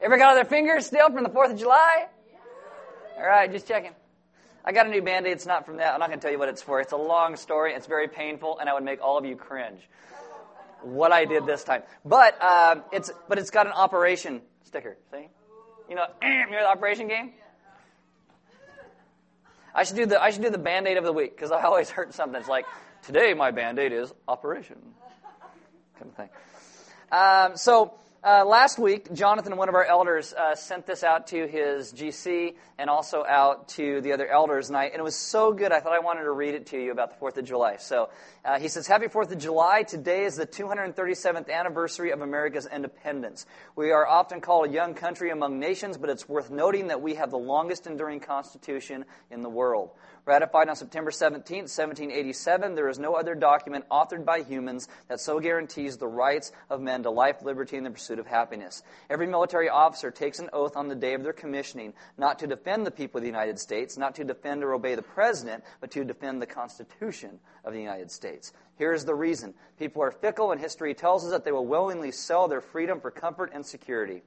Ever got other fingers still from the 4th of July? All right, just checking. I got a new band aid. It's not from that. I'm not going to tell you what it's for. It's a long story. It's very painful, and I would make all of you cringe. What I did this time. But, uh, it's, but it's got an operation sticker. See? You know, you know the operation game? I should do the I should do the band aid of the week because I always hurt something. It's like today my band aid is operation. Kind of thing. Um, so uh, last week, Jonathan, one of our elders, uh, sent this out to his GC and also out to the other elders, and, I, and it was so good. I thought I wanted to read it to you about the Fourth of July. So uh, he says, "Happy Fourth of July! Today is the 237th anniversary of America's independence. We are often called a young country among nations, but it's worth noting that we have the longest enduring Constitution in the world." Ratified on September 17, 1787, there is no other document authored by humans that so guarantees the rights of men to life, liberty, and the pursuit of happiness. Every military officer takes an oath on the day of their commissioning not to defend the people of the United States, not to defend or obey the president, but to defend the Constitution of the United States. Here's the reason people are fickle, and history tells us that they will willingly sell their freedom for comfort and security.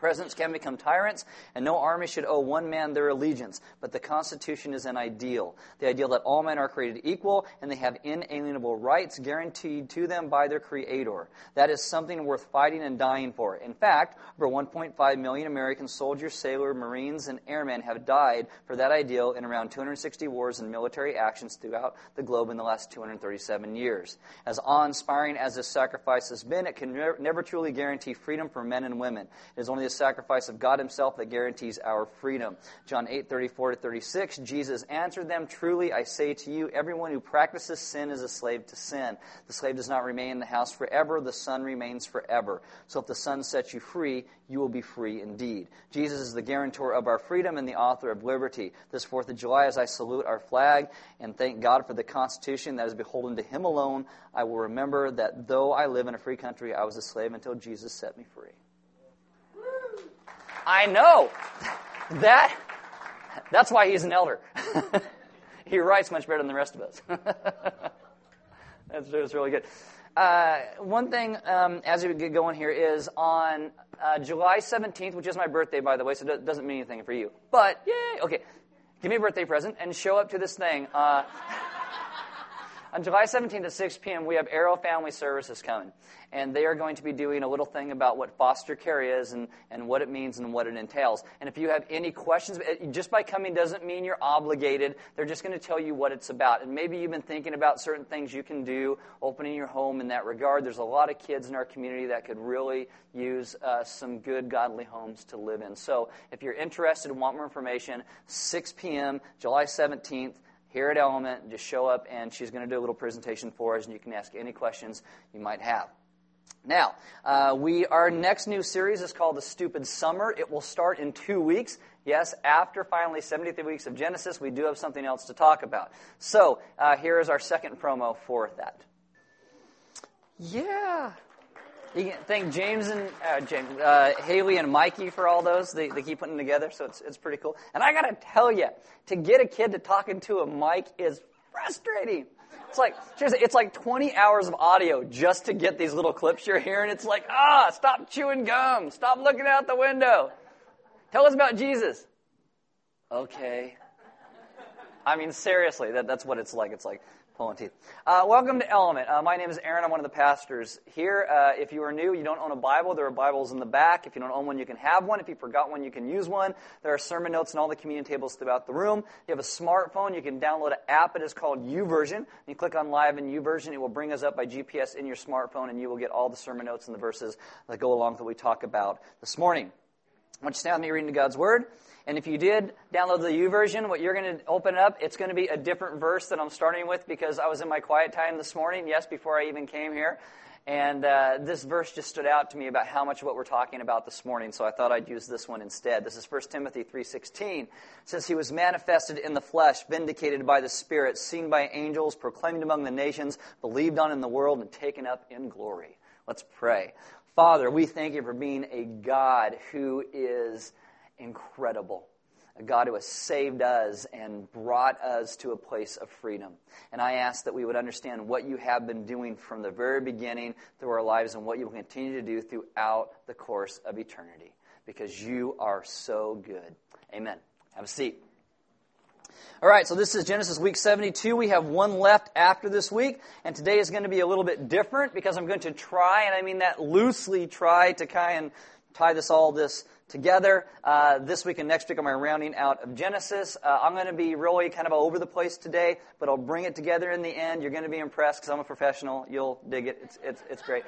Presidents can become tyrants, and no army should owe one man their allegiance. But the Constitution is an ideal. The ideal that all men are created equal and they have inalienable rights guaranteed to them by their Creator. That is something worth fighting and dying for. In fact, over 1.5 million American soldiers, sailors, Marines, and airmen have died for that ideal in around 260 wars and military actions throughout the globe in the last 237 years. As awe inspiring as this sacrifice has been, it can never truly guarantee freedom for men and women. It is only the sacrifice of God Himself that guarantees our freedom. John 8, 34 to 36, Jesus answered them, Truly I say to you, everyone who practices sin is a slave to sin. The slave does not remain in the house forever, the Son remains forever. So if the Son sets you free, you will be free indeed. Jesus is the guarantor of our freedom and the author of liberty. This 4th of July, as I salute our flag and thank God for the Constitution that is beholden to Him alone, I will remember that though I live in a free country, I was a slave until Jesus set me free. I know. That, that's why he's an elder. he writes much better than the rest of us. that's, that's really good. Uh, one thing, um, as we get going here, is on uh, July 17th, which is my birthday, by the way, so it doesn't mean anything for you. But, yay! Okay, give me a birthday present and show up to this thing. Uh, on July 17th at 6 p.m., we have Arrow Family Services coming. And they are going to be doing a little thing about what foster care is and, and what it means and what it entails. And if you have any questions, just by coming doesn't mean you're obligated. They're just going to tell you what it's about. And maybe you've been thinking about certain things you can do, opening your home in that regard. There's a lot of kids in our community that could really use uh, some good, godly homes to live in. So if you're interested and want more information, 6 p.m., July 17th, here at Element. Just show up, and she's going to do a little presentation for us, and you can ask any questions you might have. Now, uh, we our next new series is called The Stupid Summer. It will start in two weeks. Yes, after finally 73 weeks of Genesis, we do have something else to talk about. So, uh, here is our second promo for that. Yeah. You can thank James and uh, James, uh, Haley and Mikey for all those. They, they keep putting together, so it's, it's pretty cool. And I got to tell you, to get a kid to talk into a mic is frustrating. It's like seriously, it's like 20 hours of audio just to get these little clips you're hearing. It's like, ah, stop chewing gum, stop looking out the window. Tell us about Jesus. Okay. I mean, seriously, that, that's what it's like. It's like, pulling teeth. Uh, welcome to Element. Uh, my name is Aaron. I'm one of the pastors here. Uh, if you are new, you don't own a Bible, there are Bibles in the back. If you don't own one, you can have one. If you forgot one, you can use one. There are sermon notes in all the communion tables throughout the room. If you have a smartphone, you can download an app. It is called YouVersion. You click on Live in YouVersion. It will bring us up by GPS in your smartphone, and you will get all the sermon notes and the verses that go along that we talk about this morning. I want you to stand with me reading God's Word. And if you did download the YouVersion, what you're going to open up, it's going to be a different verse that I'm starting with because I was in my quiet time this morning, yes, before I even came here. And uh, this verse just stood out to me about how much of what we're talking about this morning, so I thought I'd use this one instead. This is 1 Timothy 3.16. It says, He was manifested in the flesh, vindicated by the Spirit, seen by angels, proclaimed among the nations, believed on in the world, and taken up in glory. Let's pray. Father, we thank you for being a God who is incredible. A God who has saved us and brought us to a place of freedom. And I ask that we would understand what you have been doing from the very beginning through our lives and what you will continue to do throughout the course of eternity. because you are so good. Amen. Have a seat. All right, so this is Genesis week 72. We have one left after this week, and today is going to be a little bit different because I'm going to try, and I mean that loosely try to kind of tie this all this together. Uh, this week and next week, I'm rounding out of Genesis. Uh, I'm going to be really kind of over the place today, but I'll bring it together in the end. You're going to be impressed because I'm a professional. You'll dig it. It's, it's, it's great.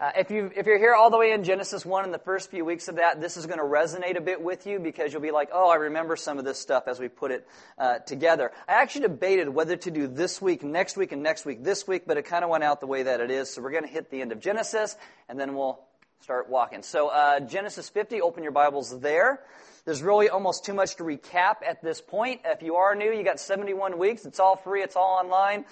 Uh, if, you, if you're here all the way in Genesis 1 in the first few weeks of that, this is going to resonate a bit with you because you'll be like, oh, I remember some of this stuff as we put it uh, together. I actually debated whether to do this week, next week, and next week this week, but it kind of went out the way that it is. So we're going to hit the end of Genesis, and then we'll start walking. So uh, Genesis 50, open your Bibles there. There's really almost too much to recap at this point. If you are new, you got 71 weeks. It's all free. It's all online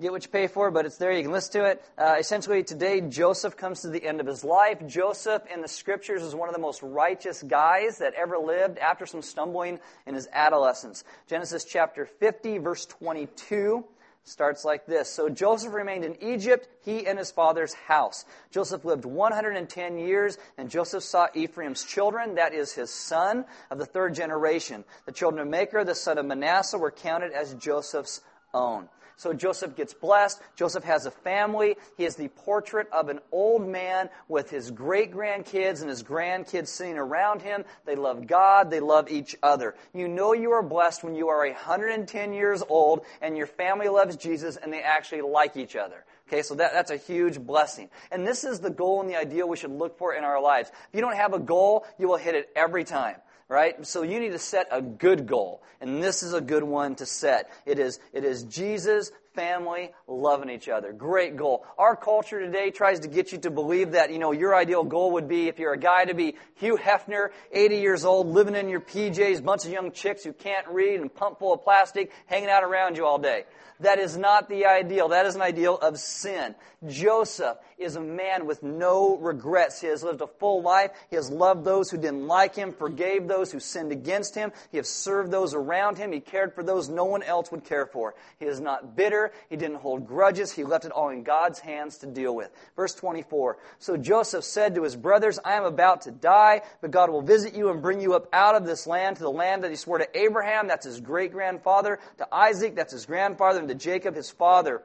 get what you pay for, but it's there. You can listen to it. Uh, essentially, today, Joseph comes to the end of his life. Joseph in the scriptures is one of the most righteous guys that ever lived after some stumbling in his adolescence. Genesis chapter 50, verse 22 starts like this. So Joseph remained in Egypt, he and his father's house. Joseph lived 110 years, and Joseph saw Ephraim's children, that is his son, of the third generation. The children of Machir, the son of Manasseh, were counted as Joseph's own. So Joseph gets blessed. Joseph has a family. He is the portrait of an old man with his great grandkids and his grandkids sitting around him. They love God. They love each other. You know you are blessed when you are 110 years old and your family loves Jesus and they actually like each other. Okay, so that, that's a huge blessing. And this is the goal and the ideal we should look for in our lives. If you don't have a goal, you will hit it every time right? So you need to set a good goal. And this is a good one to set. It is, it is Jesus, family, loving each other. Great goal. Our culture today tries to get you to believe that, you know, your ideal goal would be, if you're a guy, to be Hugh Hefner, 80 years old, living in your PJs, bunch of young chicks who can't read and pump full of plastic, hanging out around you all day. That is not the ideal. That is an ideal of sin. Joseph is a man with no regrets. He has lived a full life. He has loved those who didn't like him, forgave those who sinned against him. He has served those around him. He cared for those no one else would care for. He is not bitter. He didn't hold grudges. He left it all in God's hands to deal with. Verse 24. So Joseph said to his brothers, I am about to die, but God will visit you and bring you up out of this land to the land that he swore to Abraham, that's his great grandfather, to Isaac, that's his grandfather, to Jacob, his father.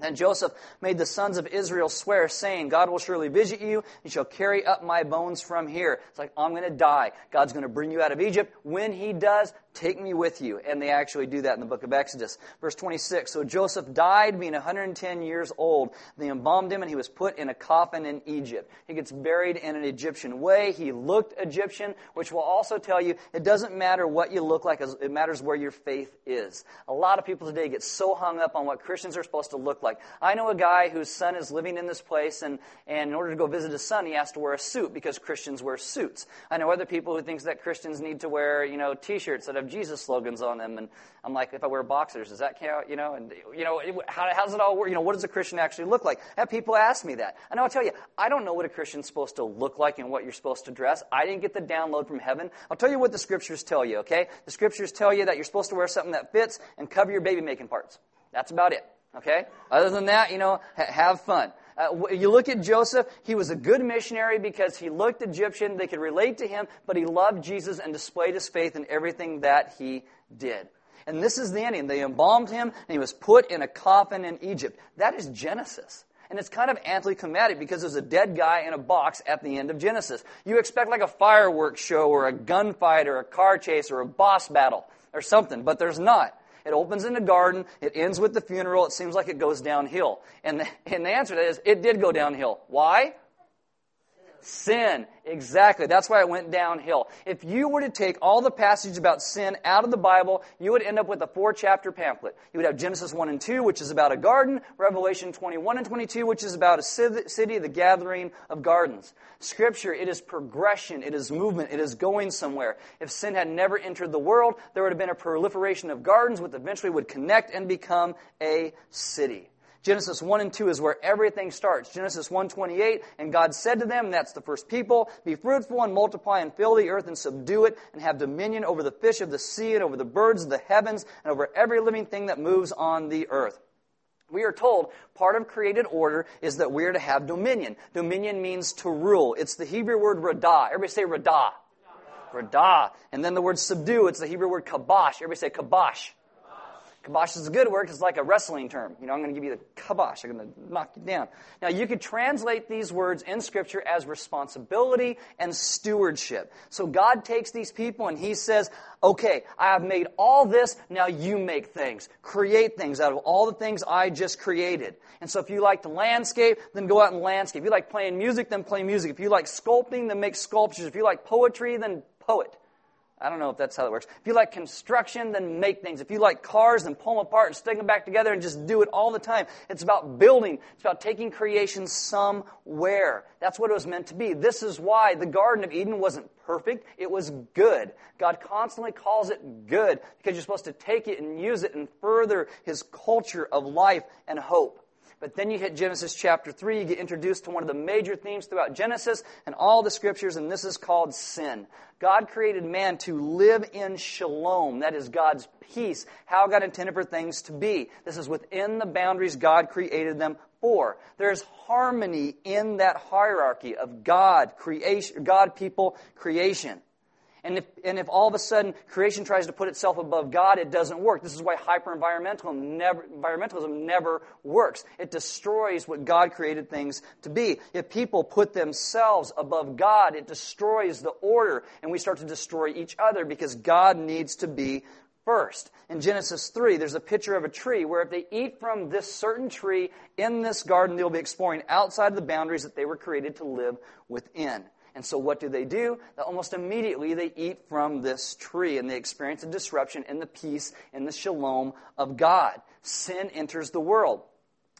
Then Joseph made the sons of Israel swear, saying, God will surely visit you, and shall carry up my bones from here. It's like, I'm going to die. God's going to bring you out of Egypt. When he does, Take me with you. And they actually do that in the book of Exodus. Verse 26. So Joseph died being 110 years old. They embalmed him and he was put in a coffin in Egypt. He gets buried in an Egyptian way. He looked Egyptian, which will also tell you it doesn't matter what you look like, it matters where your faith is. A lot of people today get so hung up on what Christians are supposed to look like. I know a guy whose son is living in this place and, and in order to go visit his son, he has to wear a suit because Christians wear suits. I know other people who think that Christians need to wear, you know, t-shirts that have have Jesus slogans on them. And I'm like, if I wear boxers, does that count? You know, and you know, how, how does it all work? You know, what does a Christian actually look like? I have people ask me that, and I'll tell you, I don't know what a Christian's supposed to look like and what you're supposed to dress. I didn't get the download from heaven. I'll tell you what the scriptures tell you. Okay, the scriptures tell you that you're supposed to wear something that fits and cover your baby making parts. That's about it. Okay. Other than that, you know, ha- have fun. Uh, you look at Joseph, he was a good missionary because he looked Egyptian. They could relate to him, but he loved Jesus and displayed his faith in everything that he did. And this is the ending. They embalmed him, and he was put in a coffin in Egypt. That is Genesis. And it's kind of anticlimactic because there's a dead guy in a box at the end of Genesis. You expect like a fireworks show or a gunfight or a car chase or a boss battle or something, but there's not. It opens in a garden. It ends with the funeral. It seems like it goes downhill. And the, and the answer to that is it did go downhill. Why? Sin. Exactly. That's why it went downhill. If you were to take all the passages about sin out of the Bible, you would end up with a four chapter pamphlet. You would have Genesis 1 and 2, which is about a garden, Revelation 21 and 22, which is about a city, the gathering of gardens. Scripture, it is progression, it is movement, it is going somewhere. If sin had never entered the world, there would have been a proliferation of gardens, which eventually would connect and become a city. Genesis 1 and 2 is where everything starts. Genesis 1:28, and God said to them, that's the first people, be fruitful and multiply and fill the earth and subdue it and have dominion over the fish of the sea and over the birds of the heavens and over every living thing that moves on the earth. we are told part of created order is that we are to have dominion. Dominion means to rule. It's the Hebrew word radah. Everybody say radah. Radah. And then the word subdue, it's the Hebrew word kabosh. Everybody say kabosh. Kabosh is a good word. It's like a wrestling term. You know, I'm going to give you the kabosh. I'm going to knock you down. Now, you could translate these words in Scripture as responsibility and stewardship. So God takes these people and He says, okay, I have made all this. Now you make things. Create things out of all the things I just created. And so if you like to landscape, then go out and landscape. If you like playing music, then play music. If you like sculpting, then make sculptures. If you like poetry, then poet. I don't know if that's how it works. If you like construction, then make things. If you like cars, then pull them apart and stick them back together and just do it all the time. It's about building. It's about taking creation somewhere. That's what it was meant to be. This is why the Garden of Eden wasn't perfect. It was good. God constantly calls it good because you're supposed to take it and use it and further His culture of life and hope. But then you hit Genesis chapter 3, you get introduced to one of the major themes throughout Genesis and all the scriptures, and this is called sin. God created man to live in shalom, that is God's peace, how God intended for things to be. This is within the boundaries God created them for. There's harmony in that hierarchy of God, creation, God, people, creation. And if, and if all of a sudden creation tries to put itself above God, it doesn't work. This is why hyper-environmentalism never, environmentalism never works. It destroys what God created things to be. If people put themselves above God, it destroys the order, and we start to destroy each other because God needs to be first. In Genesis 3, there's a picture of a tree where if they eat from this certain tree in this garden, they'll be exploring outside of the boundaries that they were created to live within. And so what do they do? Almost immediately they eat from this tree and they experience a disruption in the peace and the shalom of God. Sin enters the world.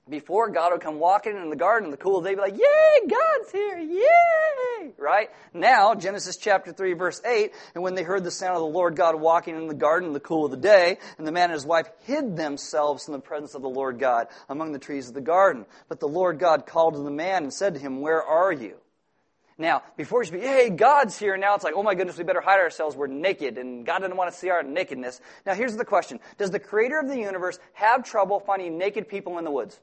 Before God would come walking in the garden in the cool, they'd be like, Yay, God's here, yay! Right? Now, Genesis chapter 3, verse 8, and when they heard the sound of the Lord God walking in the garden in the cool of the day, and the man and his wife hid themselves from the presence of the Lord God among the trees of the garden. But the Lord God called to the man and said to him, Where are you? Now, before you be, hey, God's here. Now it's like, oh my goodness, we better hide ourselves. We're naked, and God doesn't want to see our nakedness. Now, here's the question Does the creator of the universe have trouble finding naked people in the woods?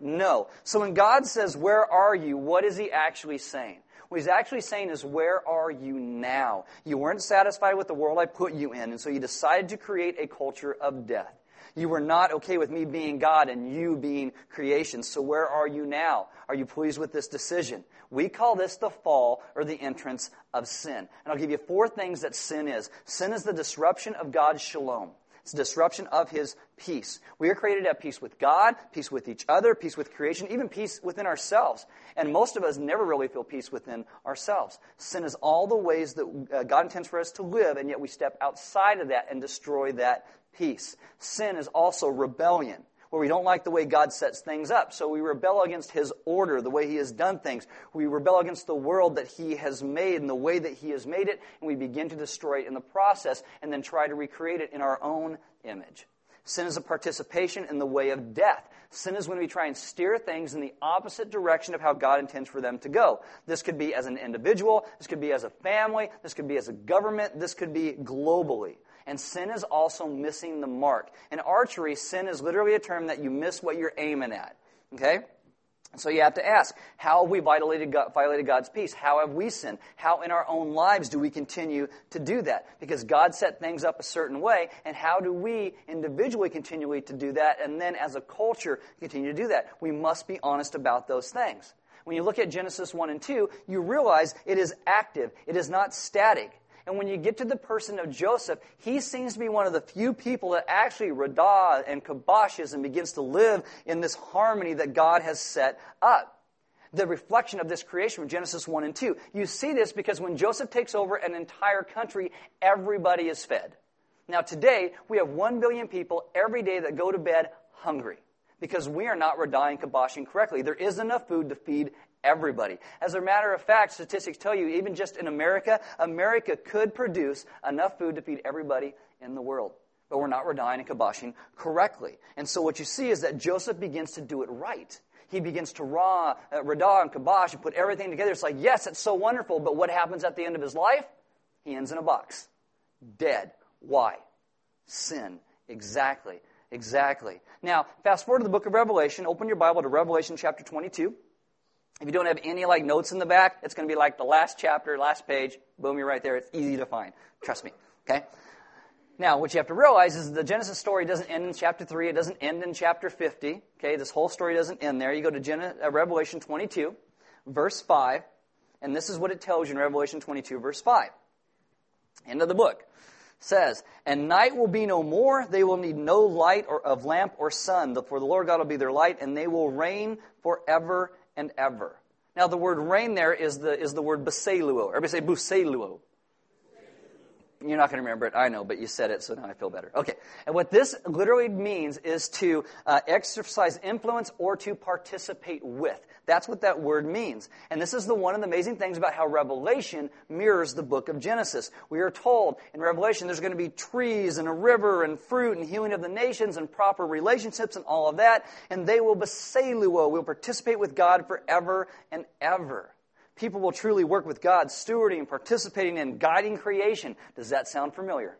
No. So when God says, Where are you? What is he actually saying? What he's actually saying is, Where are you now? You weren't satisfied with the world I put you in, and so you decided to create a culture of death. You were not okay with me being God and you being creation. So where are you now? Are you pleased with this decision? We call this the fall or the entrance of sin. And I'll give you four things that sin is. Sin is the disruption of God's shalom. It's disruption of his peace. We are created have peace with God, peace with each other, peace with creation, even peace within ourselves. And most of us never really feel peace within ourselves. Sin is all the ways that uh, God intends for us to live, and yet we step outside of that and destroy that peace. Sin is also rebellion, where we don't like the way God sets things up. So we rebel against His order, the way He has done things. We rebel against the world that He has made and the way that He has made it, and we begin to destroy it in the process and then try to recreate it in our own image. Sin is a participation in the way of death. Sin is when we try and steer things in the opposite direction of how God intends for them to go. This could be as an individual, this could be as a family, this could be as a government, this could be globally. And sin is also missing the mark. In archery, sin is literally a term that you miss what you're aiming at. Okay? So you have to ask, how have we violated, God, violated God's peace? How have we sinned? How in our own lives do we continue to do that? Because God set things up a certain way, and how do we individually continually to do that, and then as a culture continue to do that? We must be honest about those things. When you look at Genesis 1 and 2, you realize it is active. It is not static. And when you get to the person of Joseph, he seems to be one of the few people that actually radah and kaboshes and begins to live in this harmony that God has set up. The reflection of this creation from Genesis 1 and 2. You see this because when Joseph takes over an entire country, everybody is fed. Now today, we have 1 billion people every day that go to bed hungry because we are not radah and kaboshing correctly. There is enough food to feed everybody. As a matter of fact, statistics tell you, even just in America, America could produce enough food to feed everybody in the world. But we're not radahing and kiboshing correctly. And so what you see is that Joseph begins to do it right. He begins to raw, uh, radah and kibosh and put everything together. It's like, yes, it's so wonderful, but what happens at the end of his life? He ends in a box. Dead. Why? Sin. Exactly. Exactly. Now, fast forward to the book of Revelation. Open your Bible to Revelation chapter 22. If you don't have any like notes in the back, it's going to be like the last chapter, last page. Boom, you're right there. It's easy to find. Trust me. Okay? Now, what you have to realize is the Genesis story doesn't end in chapter 3. It doesn't end in chapter 50. Okay? This whole story doesn't end there. You go to Genesis, uh, Revelation 22, verse 5, and this is what it tells you in Revelation 22, verse 5. End of the book says, And night will be no more. They will need no light or, of lamp or sun, for the Lord God will be their light, and they will reign forever and ever. Now, the word reign there is the, is the word basileuo. Everybody say basileuo. You're not going to remember it, I know, but you said it, so now I feel better. Okay. And what this literally means is to uh, exercise influence or to participate with. That's what that word means. And this is the one of the amazing things about how Revelation mirrors the book of Genesis. We are told in Revelation there's going to be trees and a river and fruit and healing of the nations and proper relationships and all of that. And they will be seluo, will participate with God forever and ever. People will truly work with God, stewarding, participating in, guiding creation. Does that sound familiar?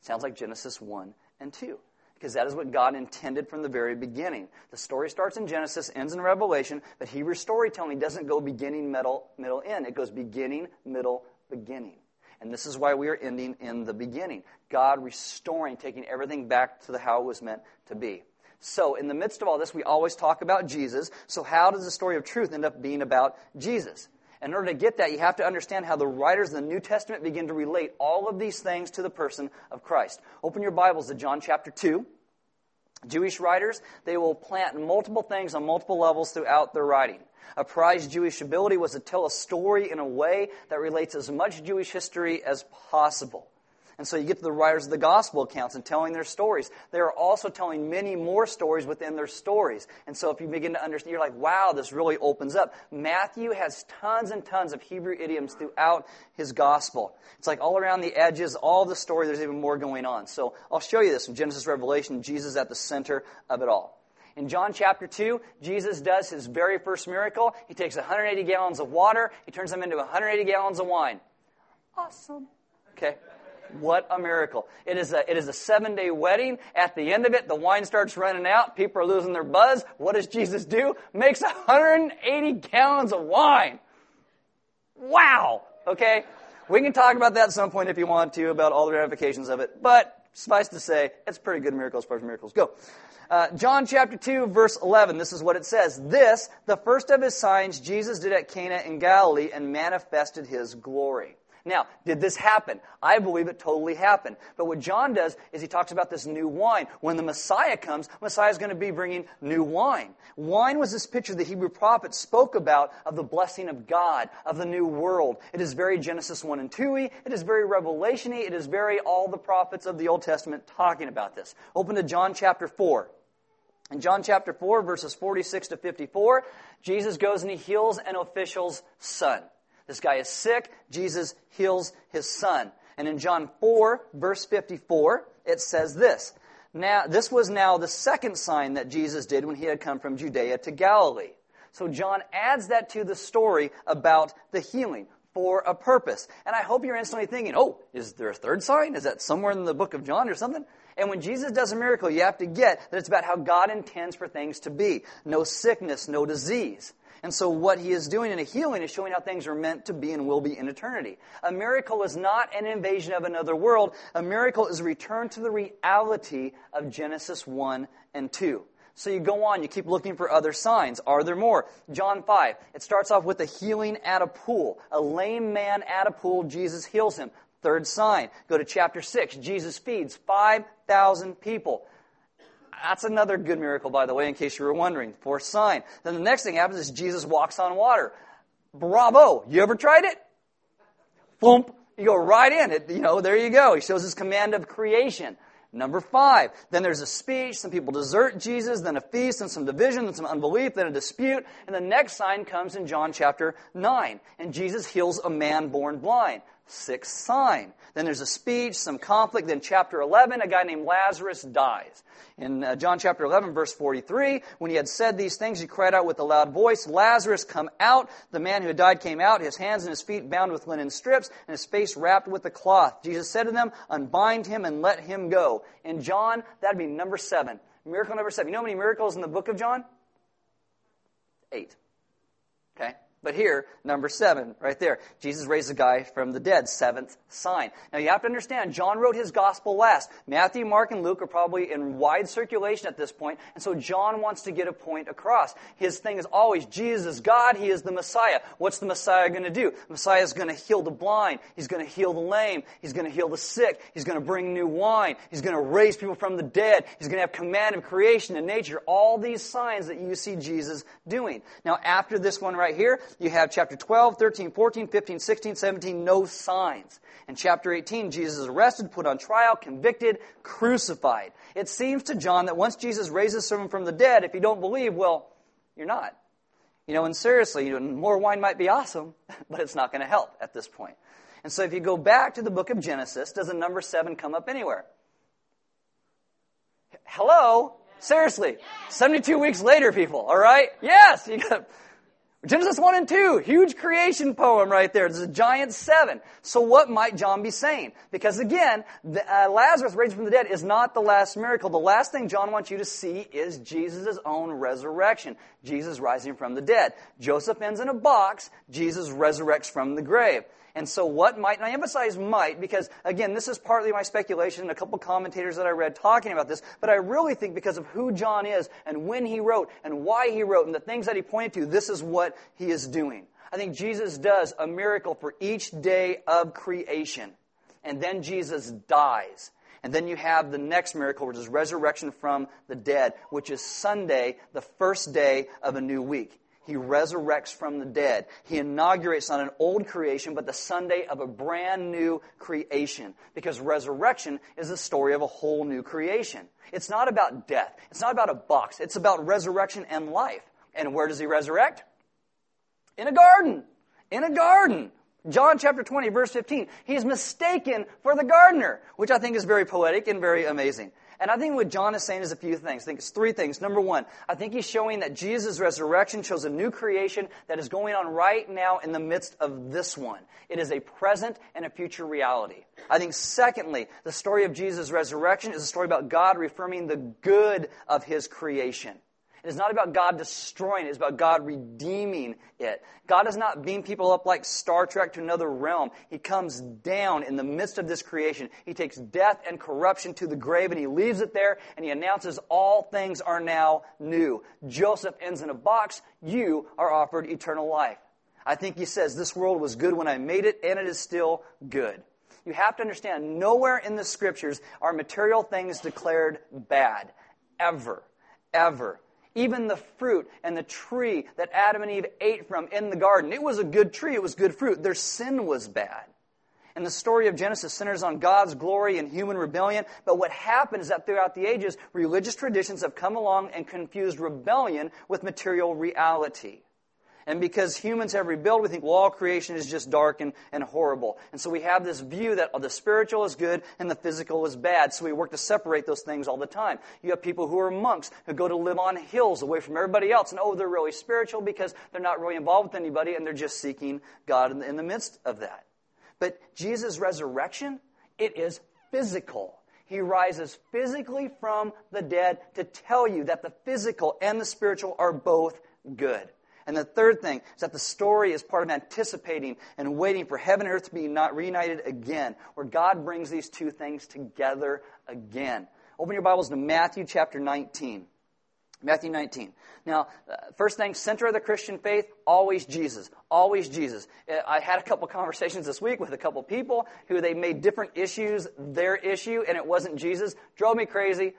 Sounds like Genesis 1 and 2 because that is what God intended from the very beginning. The story starts in Genesis, ends in Revelation, but Hebrew storytelling doesn't go beginning, middle, middle, end. It goes beginning, middle, beginning. And this is why we are ending in the beginning. God restoring, taking everything back to the, how it was meant to be. So, in the midst of all this, we always talk about Jesus. So, how does the story of truth end up being about Jesus? In order to get that, you have to understand how the writers of the New Testament begin to relate all of these things to the person of Christ. Open your Bibles to John chapter 2. Jewish writers, they will plant multiple things on multiple levels throughout their writing. A prized Jewish ability was to tell a story in a way that relates as much Jewish history as possible. And so you get to the writers of the gospel accounts and telling their stories. They are also telling many more stories within their stories. And so if you begin to understand, you're like, wow, this really opens up. Matthew has tons and tons of Hebrew idioms throughout his gospel. It's like all around the edges, all the story, there's even more going on. So I'll show you this from Genesis Revelation. Jesus at the center of it all. In John chapter 2, Jesus does his very first miracle. He takes 180 gallons of water, he turns them into 180 gallons of wine. Awesome. Okay. What a miracle. It is a, it is a seven day wedding. At the end of it, the wine starts running out. People are losing their buzz. What does Jesus do? Makes 180 gallons of wine. Wow. Okay? We can talk about that at some point if you want to, about all the ramifications of it. But suffice to say, it's a pretty good miracle as far as miracles go. Uh, John chapter 2, verse 11, this is what it says. This, the first of his signs, Jesus did at Cana in Galilee and manifested his glory. Now, did this happen? I believe it totally happened. But what John does is he talks about this new wine. When the Messiah comes, Messiah is going to be bringing new wine. Wine was this picture the Hebrew prophets spoke about of the blessing of God, of the new world. It is very Genesis 1 and 2 It is very Revelation y. It is very all the prophets of the Old Testament talking about this. Open to John chapter 4. In John chapter 4, verses 46 to 54, Jesus goes and he heals an official's son. This guy is sick. Jesus heals his son. And in John 4, verse 54, it says this. Now, this was now the second sign that Jesus did when he had come from Judea to Galilee. So John adds that to the story about the healing for a purpose. And I hope you're instantly thinking, oh, is there a third sign? Is that somewhere in the book of John or something? And when Jesus does a miracle, you have to get that it's about how God intends for things to be. No sickness, no disease. And so what he is doing in a healing is showing how things are meant to be and will be in eternity. A miracle is not an invasion of another world. A miracle is a return to the reality of Genesis 1 and 2. So you go on, you keep looking for other signs. Are there more? John 5. It starts off with a healing at a pool. A lame man at a pool, Jesus heals him. Third sign. Go to chapter 6. Jesus feeds 5,000 people. That's another good miracle, by the way, in case you were wondering. Fourth sign. Then the next thing happens is Jesus walks on water. Bravo! You ever tried it? Boom! You go right in. It, you know, there you go. He shows his command of creation. Number five, then there's a speech. Some people desert Jesus, then a feast, then some division, then some unbelief, then a dispute. And the next sign comes in John chapter 9. And Jesus heals a man born blind. Sixth sign. Then there's a speech, some conflict. Then chapter 11, a guy named Lazarus dies. In uh, John chapter 11, verse 43, when he had said these things, he cried out with a loud voice, Lazarus, come out. The man who had died came out, his hands and his feet bound with linen strips, and his face wrapped with a cloth. Jesus said to them, Unbind him and let him go. In John, that'd be number seven. Miracle number seven. You know how many miracles in the book of John? Eight. Okay? But here, number seven, right there, Jesus raised a guy from the dead, seventh sign. Now you have to understand, John wrote his gospel last. Matthew, Mark, and Luke are probably in wide circulation at this point, and so John wants to get a point across. His thing is always, Jesus is God, He is the Messiah. What's the Messiah going to do? The Messiah is going to heal the blind, He's going to heal the lame, He's going to heal the sick, He's going to bring new wine, He's going to raise people from the dead, He's going to have command of creation and nature, all these signs that you see Jesus doing. Now after this one right here, you have chapter 12, 13, 14, 15, 16, 17, no signs. In chapter 18, Jesus is arrested, put on trial, convicted, crucified. It seems to John that once Jesus raises someone from the dead, if you don't believe, well, you're not. You know, and seriously, you know, more wine might be awesome, but it's not going to help at this point. And so if you go back to the book of Genesis, does a number seven come up anywhere? Hello? Seriously. 72 weeks later, people, all right? Yes! You got, Genesis 1 and 2, huge creation poem right there. There's a giant seven. So what might John be saying? Because again, the, uh, Lazarus raised from the dead is not the last miracle. The last thing John wants you to see is Jesus' own resurrection. Jesus rising from the dead. Joseph ends in a box. Jesus resurrects from the grave. And so what might, and I emphasize might because, again, this is partly my speculation and a couple commentators that I read talking about this, but I really think because of who John is and when he wrote and why he wrote and the things that he pointed to, this is what he is doing. I think Jesus does a miracle for each day of creation. And then Jesus dies. And then you have the next miracle, which is resurrection from the dead, which is Sunday, the first day of a new week. He resurrects from the dead. He inaugurates not an old creation, but the Sunday of a brand new creation. Because resurrection is the story of a whole new creation. It's not about death. It's not about a box. It's about resurrection and life. And where does he resurrect? In a garden. In a garden. John chapter 20, verse 15. He's mistaken for the gardener, which I think is very poetic and very amazing. And I think what John is saying is a few things. I think it's three things. Number one, I think he's showing that Jesus' resurrection shows a new creation that is going on right now in the midst of this one. It is a present and a future reality. I think secondly, the story of Jesus' resurrection is a story about God reaffirming the good of his creation. It is not about God destroying it. It's about God redeeming it. God does not beam people up like Star Trek to another realm. He comes down in the midst of this creation. He takes death and corruption to the grave and he leaves it there and he announces all things are now new. Joseph ends in a box. You are offered eternal life. I think he says, this world was good when I made it and it is still good. You have to understand, nowhere in the scriptures are material things declared bad. Ever. Ever even the fruit and the tree that Adam and Eve ate from in the garden. It was a good tree, it was good fruit. Their sin was bad. And the story of Genesis centers on God's glory and human rebellion. But what happened is that throughout the ages, religious traditions have come along and confused rebellion with material reality. And because humans have rebelled, we think, well, all creation is just dark and, and horrible. And so we have this view that oh, the spiritual is good and the physical is bad. So we work to separate those things all the time. You have people who are monks who go to live on hills away from everybody else. And oh, they're really spiritual because they're not really involved with anybody and they're just seeking God in the, in the midst of that. But Jesus' resurrection, it is physical. He rises physically from the dead to tell you that the physical and the spiritual are both good. And the third thing is that the story is part of anticipating and waiting for heaven and earth to be not reunited again, where God brings these two things together again. Open your Bibles to Matthew chapter 19. Matthew 19. Now, uh, first thing, center of the Christian faith, always Jesus. Always Jesus. Uh, I had a couple conversations this week with a couple people who they made different issues their issue, and it wasn't Jesus. Drove me crazy.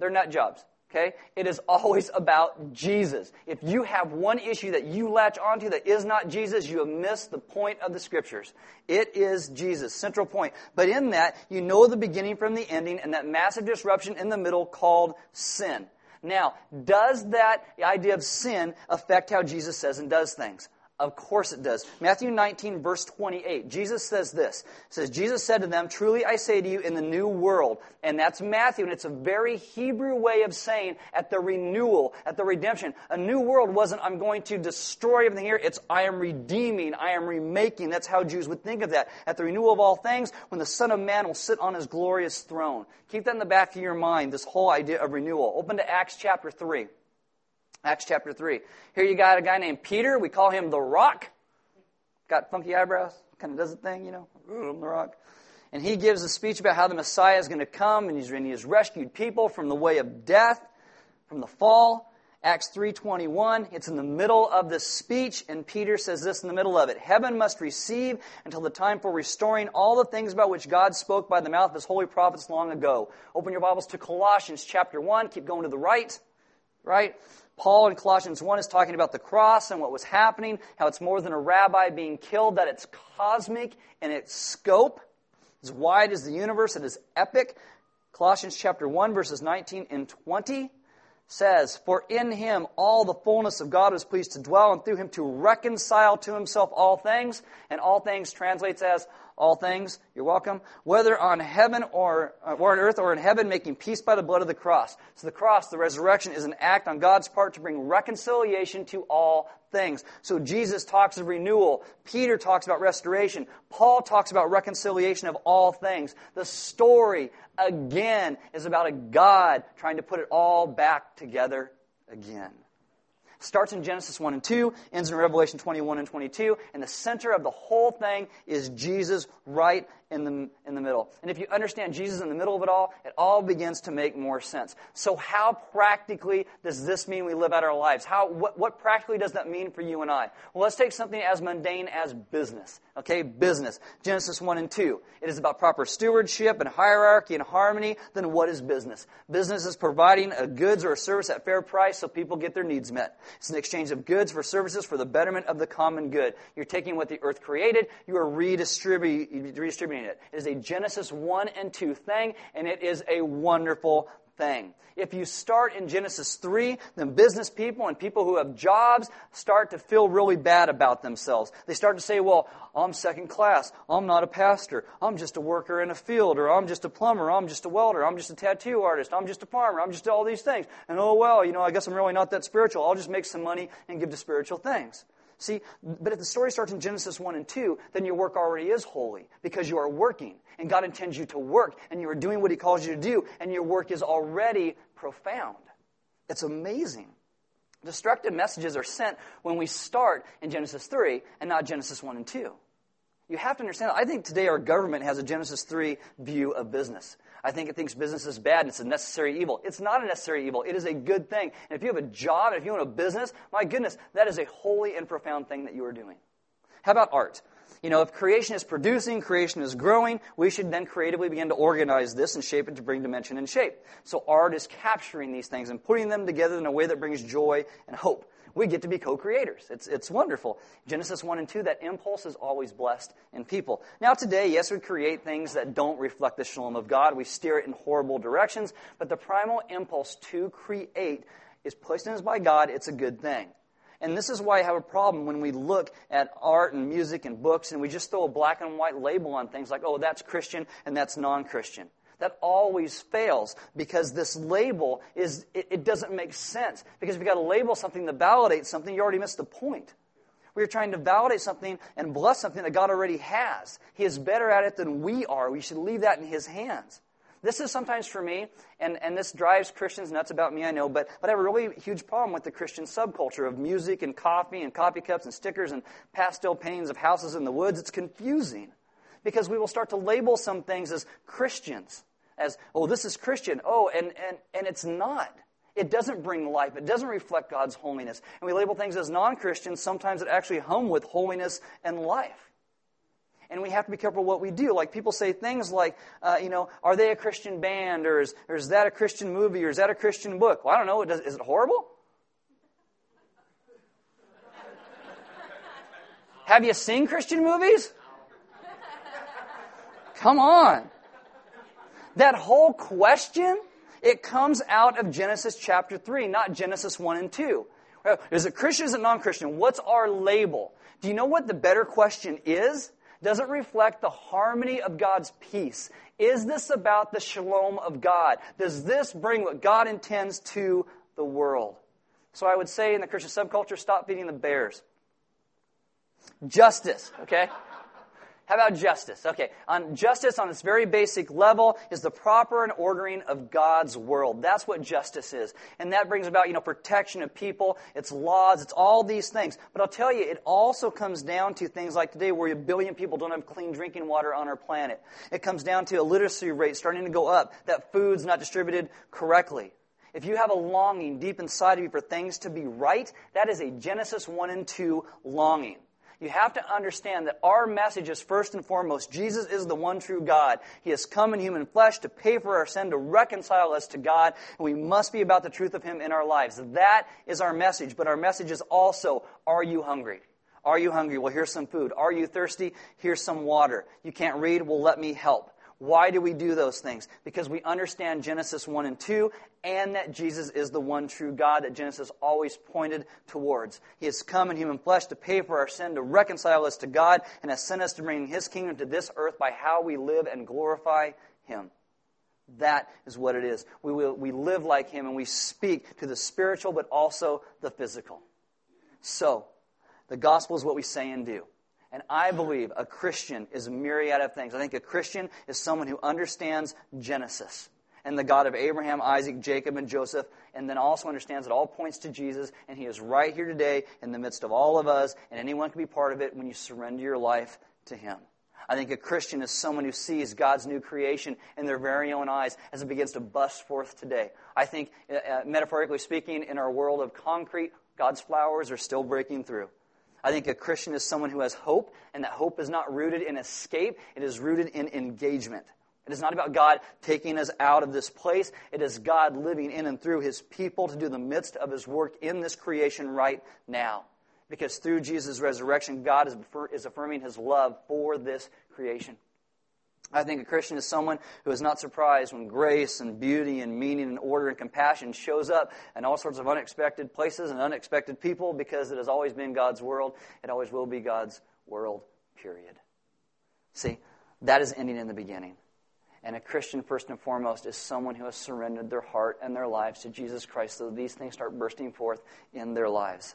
They're nut jobs. Okay? It is always about Jesus. If you have one issue that you latch onto that is not Jesus, you have missed the point of the scriptures. It is Jesus, central point. But in that, you know the beginning from the ending and that massive disruption in the middle called sin. Now, does that idea of sin affect how Jesus says and does things? Of course it does. Matthew 19, verse 28. Jesus says this. It says, Jesus said to them, Truly I say to you, in the new world. And that's Matthew, and it's a very Hebrew way of saying at the renewal, at the redemption. A new world wasn't, I'm going to destroy everything here. It's, I am redeeming, I am remaking. That's how Jews would think of that. At the renewal of all things, when the Son of Man will sit on his glorious throne. Keep that in the back of your mind, this whole idea of renewal. Open to Acts chapter 3. Acts chapter 3. Here you got a guy named Peter. We call him the Rock. Got funky eyebrows. Kind of does the thing, you know. I'm the Rock. And he gives a speech about how the Messiah is going to come and he's, and he has rescued people from the way of death, from the fall. Acts 3:21, it's in the middle of this speech and Peter says this in the middle of it. Heaven must receive until the time for restoring all the things about which God spoke by the mouth of his holy prophets long ago. Open your Bibles to Colossians chapter 1, keep going to the right. Right? Paul in Colossians 1 is talking about the cross and what was happening, how it's more than a rabbi being killed, that it's cosmic in its scope, as wide as the universe, and it is epic. Colossians chapter 1, verses 19 and 20 says, For in him all the fullness of God was pleased to dwell, and through him to reconcile to himself all things. And all things translates as all things. You're welcome. Whether on heaven or, uh, or on earth or in heaven, making peace by the blood of the cross. So the cross, the resurrection, is an act on God's part to bring reconciliation to all things. So Jesus talks of renewal. Peter talks about restoration. Paul talks about reconciliation of all things. The story, again, is about a God trying to put it all back together again. Starts in Genesis 1 and 2, ends in Revelation 21 and 22, and the center of the whole thing is Jesus right in the, in the middle. And if you understand Jesus in the middle of it all, it all begins to make more sense. So how practically does this mean we live out our lives? How, what, what practically does that mean for you and I? Well, let's take something as mundane as business. Okay, business. Genesis 1 and 2. It is about proper stewardship and hierarchy and harmony. Then what is business? Business is providing a goods or a service at fair price so people get their needs met. It's an exchange of goods for services for the betterment of the common good. You're taking what the earth created, you are redistributing it. It is a Genesis 1 and 2 thing, and it is a wonderful thing. If you start in Genesis 3, then business people and people who have jobs start to feel really bad about themselves. They start to say, well, I'm second class. I'm not a pastor. I'm just a worker in a field, or I'm just a plumber. I'm just a welder. I'm just a tattoo artist. I'm just a farmer. I'm just all these things. And oh, well, you know, I guess I'm really not that spiritual. I'll just make some money and give to spiritual things. See, but if the story starts in Genesis 1 and 2, then your work already is holy because you are working and God intends you to work and you are doing what He calls you to do and your work is already profound. It's amazing. Destructive messages are sent when we start in Genesis 3 and not Genesis 1 and 2. You have to understand, I think today our government has a Genesis 3 view of business. I think it thinks business is bad and it's a necessary evil. It's not a necessary evil. It is a good thing. And if you have a job, if you own a business, my goodness, that is a holy and profound thing that you are doing. How about art? You know, if creation is producing, creation is growing, we should then creatively begin to organize this and shape it to bring dimension and shape. So art is capturing these things and putting them together in a way that brings joy and hope we get to be co-creators. It's, it's wonderful. Genesis 1 and 2, that impulse is always blessed in people. Now today, yes, we create things that don't reflect the shalom of God. We steer it in horrible directions, but the primal impulse to create is placed in us by God. It's a good thing. And this is why I have a problem when we look at art and music and books and we just throw a black and white label on things like, oh, that's Christian and that's non-Christian that always fails because this label is, it, it doesn't make sense. Because if you've got to label something to validate something, you already missed the point. We are trying to validate something and bless something that God already has. He is better at it than we are. We should leave that in His hands. This is sometimes for me, and, and this drives Christians nuts about me, I know, but, but I have a really huge problem with the Christian subculture of music and coffee and coffee cups and stickers and pastel paintings of houses in the woods. It's confusing because we will start to label some things as Christians as, oh, this is Christian. Oh, and, and, and it's not. It doesn't bring life. It doesn't reflect God's holiness. And we label things as non Christians, sometimes that actually hum with holiness and life. And we have to be careful what we do. Like people say things like, uh, you know, are they a Christian band? Or is, or is that a Christian movie? Or is that a Christian book? Well, I don't know. Is it horrible? have you seen Christian movies? Come on. That whole question, it comes out of Genesis chapter 3, not Genesis 1 and 2. Uh, is it Christian? Is it non-Christian? What's our label? Do you know what the better question is? Does it reflect the harmony of God's peace? Is this about the shalom of God? Does this bring what God intends to the world? So I would say in the Christian subculture, stop feeding the bears. Justice, okay? How about justice? Okay, on justice on its very basic level is the proper and ordering of God's world. That's what justice is. And that brings about, you know, protection of people, it's laws, it's all these things. But I'll tell you, it also comes down to things like today where a billion people don't have clean drinking water on our planet. It comes down to a literacy rate starting to go up, that food's not distributed correctly. If you have a longing deep inside of you for things to be right, that is a Genesis 1 and 2 longing you have to understand that our message is first and foremost Jesus is the one true God. He has come in human flesh to pay for our sin, to reconcile us to God, and we must be about the truth of Him in our lives. That is our message, but our message is also Are you hungry? Are you hungry? Well, here's some food. Are you thirsty? Here's some water. You can't read? Well, let me help. Why do we do those things? Because we understand Genesis 1 and 2 and that Jesus is the one true God that Genesis always pointed towards. He has come in human flesh to pay for our sin, to reconcile us to God, and has sent us to bring His kingdom to this earth by how we live and glorify Him. That is what it is. We, will, we live like Him and we speak to the spiritual but also the physical. So, the gospel is what we say and do. And I believe a Christian is a myriad of things. I think a Christian is someone who understands Genesis and the God of Abraham, Isaac, Jacob, and Joseph, and then also understands it all points to Jesus, and He is right here today in the midst of all of us, and anyone can be part of it when you surrender your life to Him. I think a Christian is someone who sees God's new creation in their very own eyes as it begins to bust forth today. I think, uh, uh metaphorically speaking, in our world of concrete, God's flowers are still breaking through. I think a Christian is someone who has hope, and that hope is not rooted in escape, it is rooted in engagement. It is not about God taking us out of this place. It is God living in and through His people to do the midst of His work in this creation right now. Because through Jesus' resurrection, God is affirming His love for this creation. I think a Christian is someone who is not surprised when grace and beauty and meaning and order and compassion shows up in all sorts of unexpected places and unexpected people because it has always been God's world. It always will be God's world, period. See, that is ending in the beginning. And a Christian, first and foremost, is someone who has surrendered their heart and their lives to Jesus Christ so these things start bursting forth in their lives.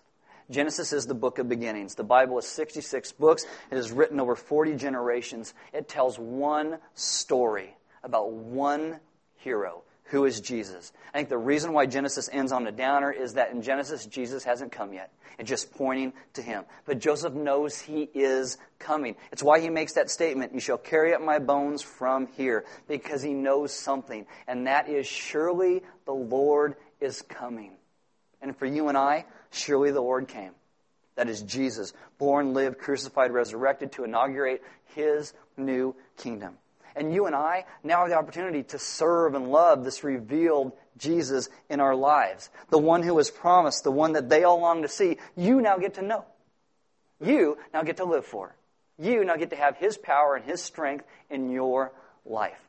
Genesis is the book of beginnings. The Bible is 66 books. It is written over 40 generations. It tells one story about one hero, who is Jesus. I think the reason why Genesis ends on a downer is that in Genesis, Jesus hasn't come yet. It's just pointing to him. But Joseph knows he is coming. It's why he makes that statement, You shall carry up my bones from here, because he knows something. And that is, surely the Lord is coming. And for you and I, surely the Lord came. That is Jesus, born, lived, crucified, resurrected to inaugurate his new kingdom. And you and I now have the opportunity to serve and love this revealed Jesus in our lives. The one who was promised, the one that they all long to see, you now get to know. You now get to live for. You now get to have his power and his strength in your life.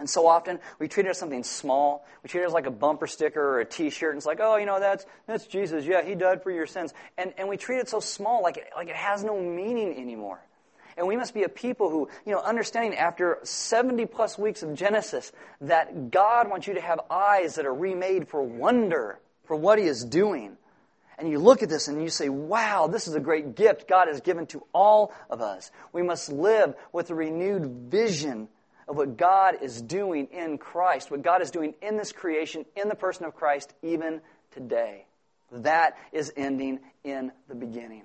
And so often we treat it as something small. We treat it as like a bumper sticker or a T-shirt. And it's like, oh, you know, that's that's Jesus. Yeah, He died for your sins. And and we treat it so small, like it, like it has no meaning anymore. And we must be a people who, you know, understanding after 70 plus weeks of Genesis that God wants you to have eyes that are remade for wonder for what He is doing. And you look at this and you say, wow, this is a great gift God has given to all of us. We must live with a renewed vision of what God is doing in Christ, what God is doing in this creation, in the person of Christ, even today. That is ending in the beginning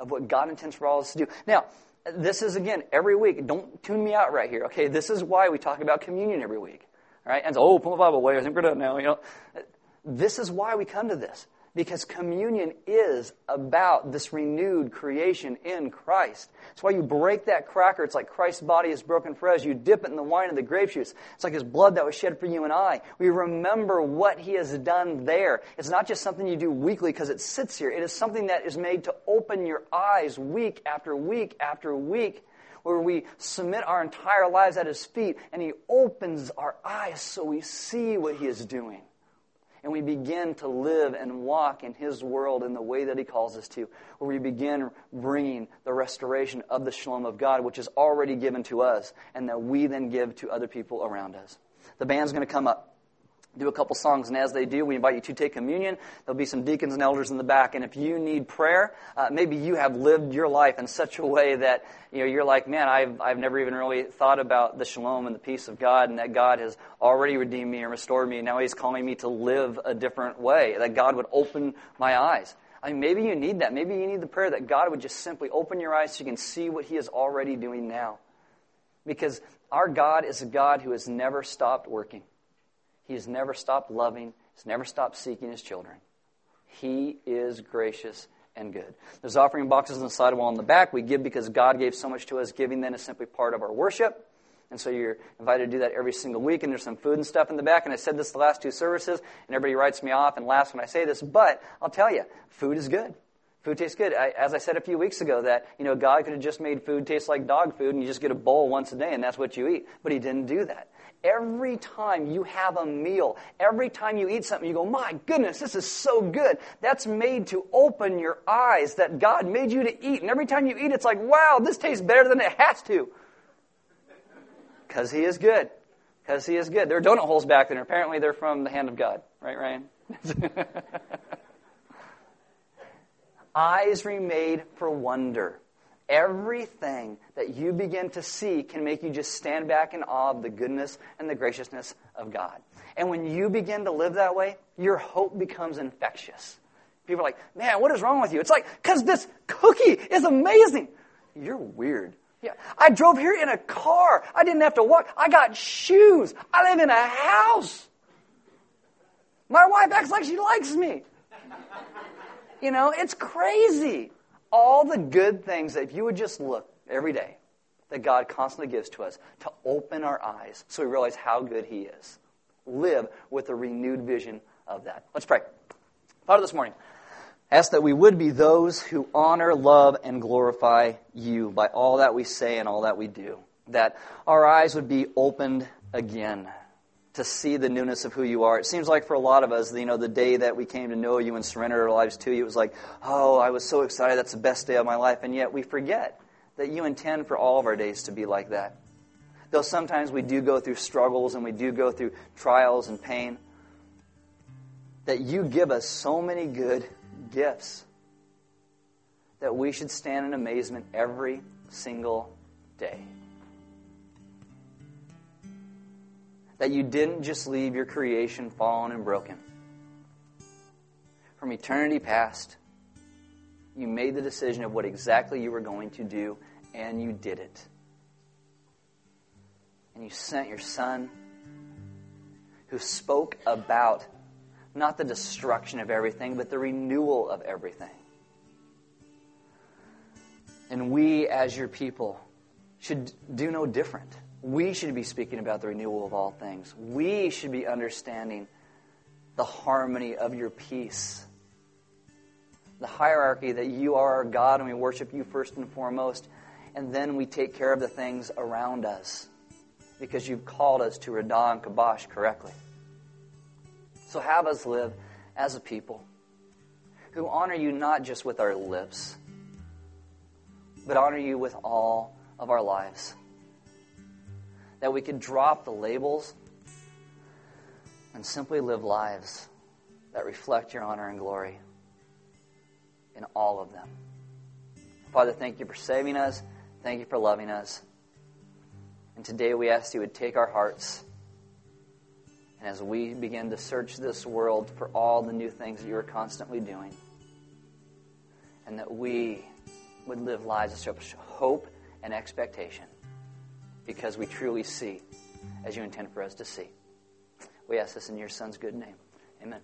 of what God intends for all of us to do. Now, this is again every week. Don't tune me out right here. Okay, this is why we talk about communion every week. Right, and so, oh, pull the Bible away. I think we're done now. You know, this is why we come to this because communion is about this renewed creation in Christ. That's why you break that cracker. It's like Christ's body is broken for us. You dip it in the wine of the grape juice. It's like his blood that was shed for you and I. We remember what he has done there. It's not just something you do weekly because it sits here. It is something that is made to open your eyes week after week after week where we submit our entire lives at his feet and he opens our eyes so we see what he is doing. And we begin to live and walk in His world in the way that He calls us to, where we begin bringing the restoration of the shalom of God, which is already given to us, and that we then give to other people around us. The band's going to come up do a couple songs, and as they do, we invite you to take communion. There'll be some deacons and elders in the back, and if you need prayer, uh, maybe you have lived your life in such a way that you know you're like, man, I've I've never even really thought about the shalom and the peace of God, and that God has already redeemed me and restored me, and now He's calling me to live a different way. That God would open my eyes. I mean, maybe you need that. Maybe you need the prayer that God would just simply open your eyes so you can see what He is already doing now, because our God is a God who has never stopped working. He has never stopped loving, He's never stopped seeking His children. He is gracious and good. There's offering boxes on the side wall in the back. We give because God gave so much to us. Giving then is simply part of our worship. And so you're invited to do that every single week. And there's some food and stuff in the back. And I said this the last two services, and everybody writes me off and laughs when I say this. But I'll tell you, food is good. Food tastes good. I, as I said a few weeks ago, that you know God could have just made food taste like dog food, and you just get a bowl once a day, and that's what you eat. But He didn't do that. Every time you have a meal, every time you eat something, you go, my goodness, this is so good. That's made to open your eyes that God made you to eat. And every time you eat, it's like, wow, this tastes better than it has to. Because He is good. Because He is good. There are donut holes back there. Apparently, they're from the hand of God. Right, Ryan? Eyes remade for wonder. Everything that you begin to see can make you just stand back in awe of the goodness and the graciousness of God. And when you begin to live that way, your hope becomes infectious. People are like, man, what is wrong with you? It's like, because this cookie is amazing. You're weird. Yeah. I drove here in a car. I didn't have to walk. I got shoes. I live in a house. My wife acts like she likes me. You know, it's crazy all the good things that if you would just look every day that God constantly gives to us to open our eyes so we realize how good He is. Live with a renewed vision of that. Let's pray. Father, this morning, ask that we would be those who honor, love, and glorify you by all that we say and all that we do. That our eyes would be opened again to see the newness of who you are. It seems like for a lot of us, you know, the day that we came to know you and surrendered our lives to you, it was like, oh, I was so excited. That's the best day of my life. And yet we forget that you intend for all of our days to be like that. Though sometimes we do go through struggles and we do go through trials and pain, that you give us so many good gifts that we should stand in amazement every single day. That you didn't just leave your creation fallen and broken. From eternity past, you made the decision of what exactly you were going to do, and you did it. And you sent your son who spoke about not the destruction of everything, but the renewal of everything. And we, as your people, should do no different. We should be speaking about the renewal of all things. We should be understanding the harmony of your peace. The hierarchy that you are our God and we worship you first and foremost, and then we take care of the things around us because you've called us to Radah and Kabash correctly. So have us live as a people who honor you not just with our lips, but honor you with all of our lives that we could drop the labels and simply live lives that reflect your honor and glory in all of them. Father, thank you for saving us. Thank you for loving us. And today we ask you would take our hearts. And as we begin to search this world for all the new things that you are constantly doing, and that we would live lives of hope and expectation because we truly see as you intend for us to see. We ask this in your Son's good name. Amen.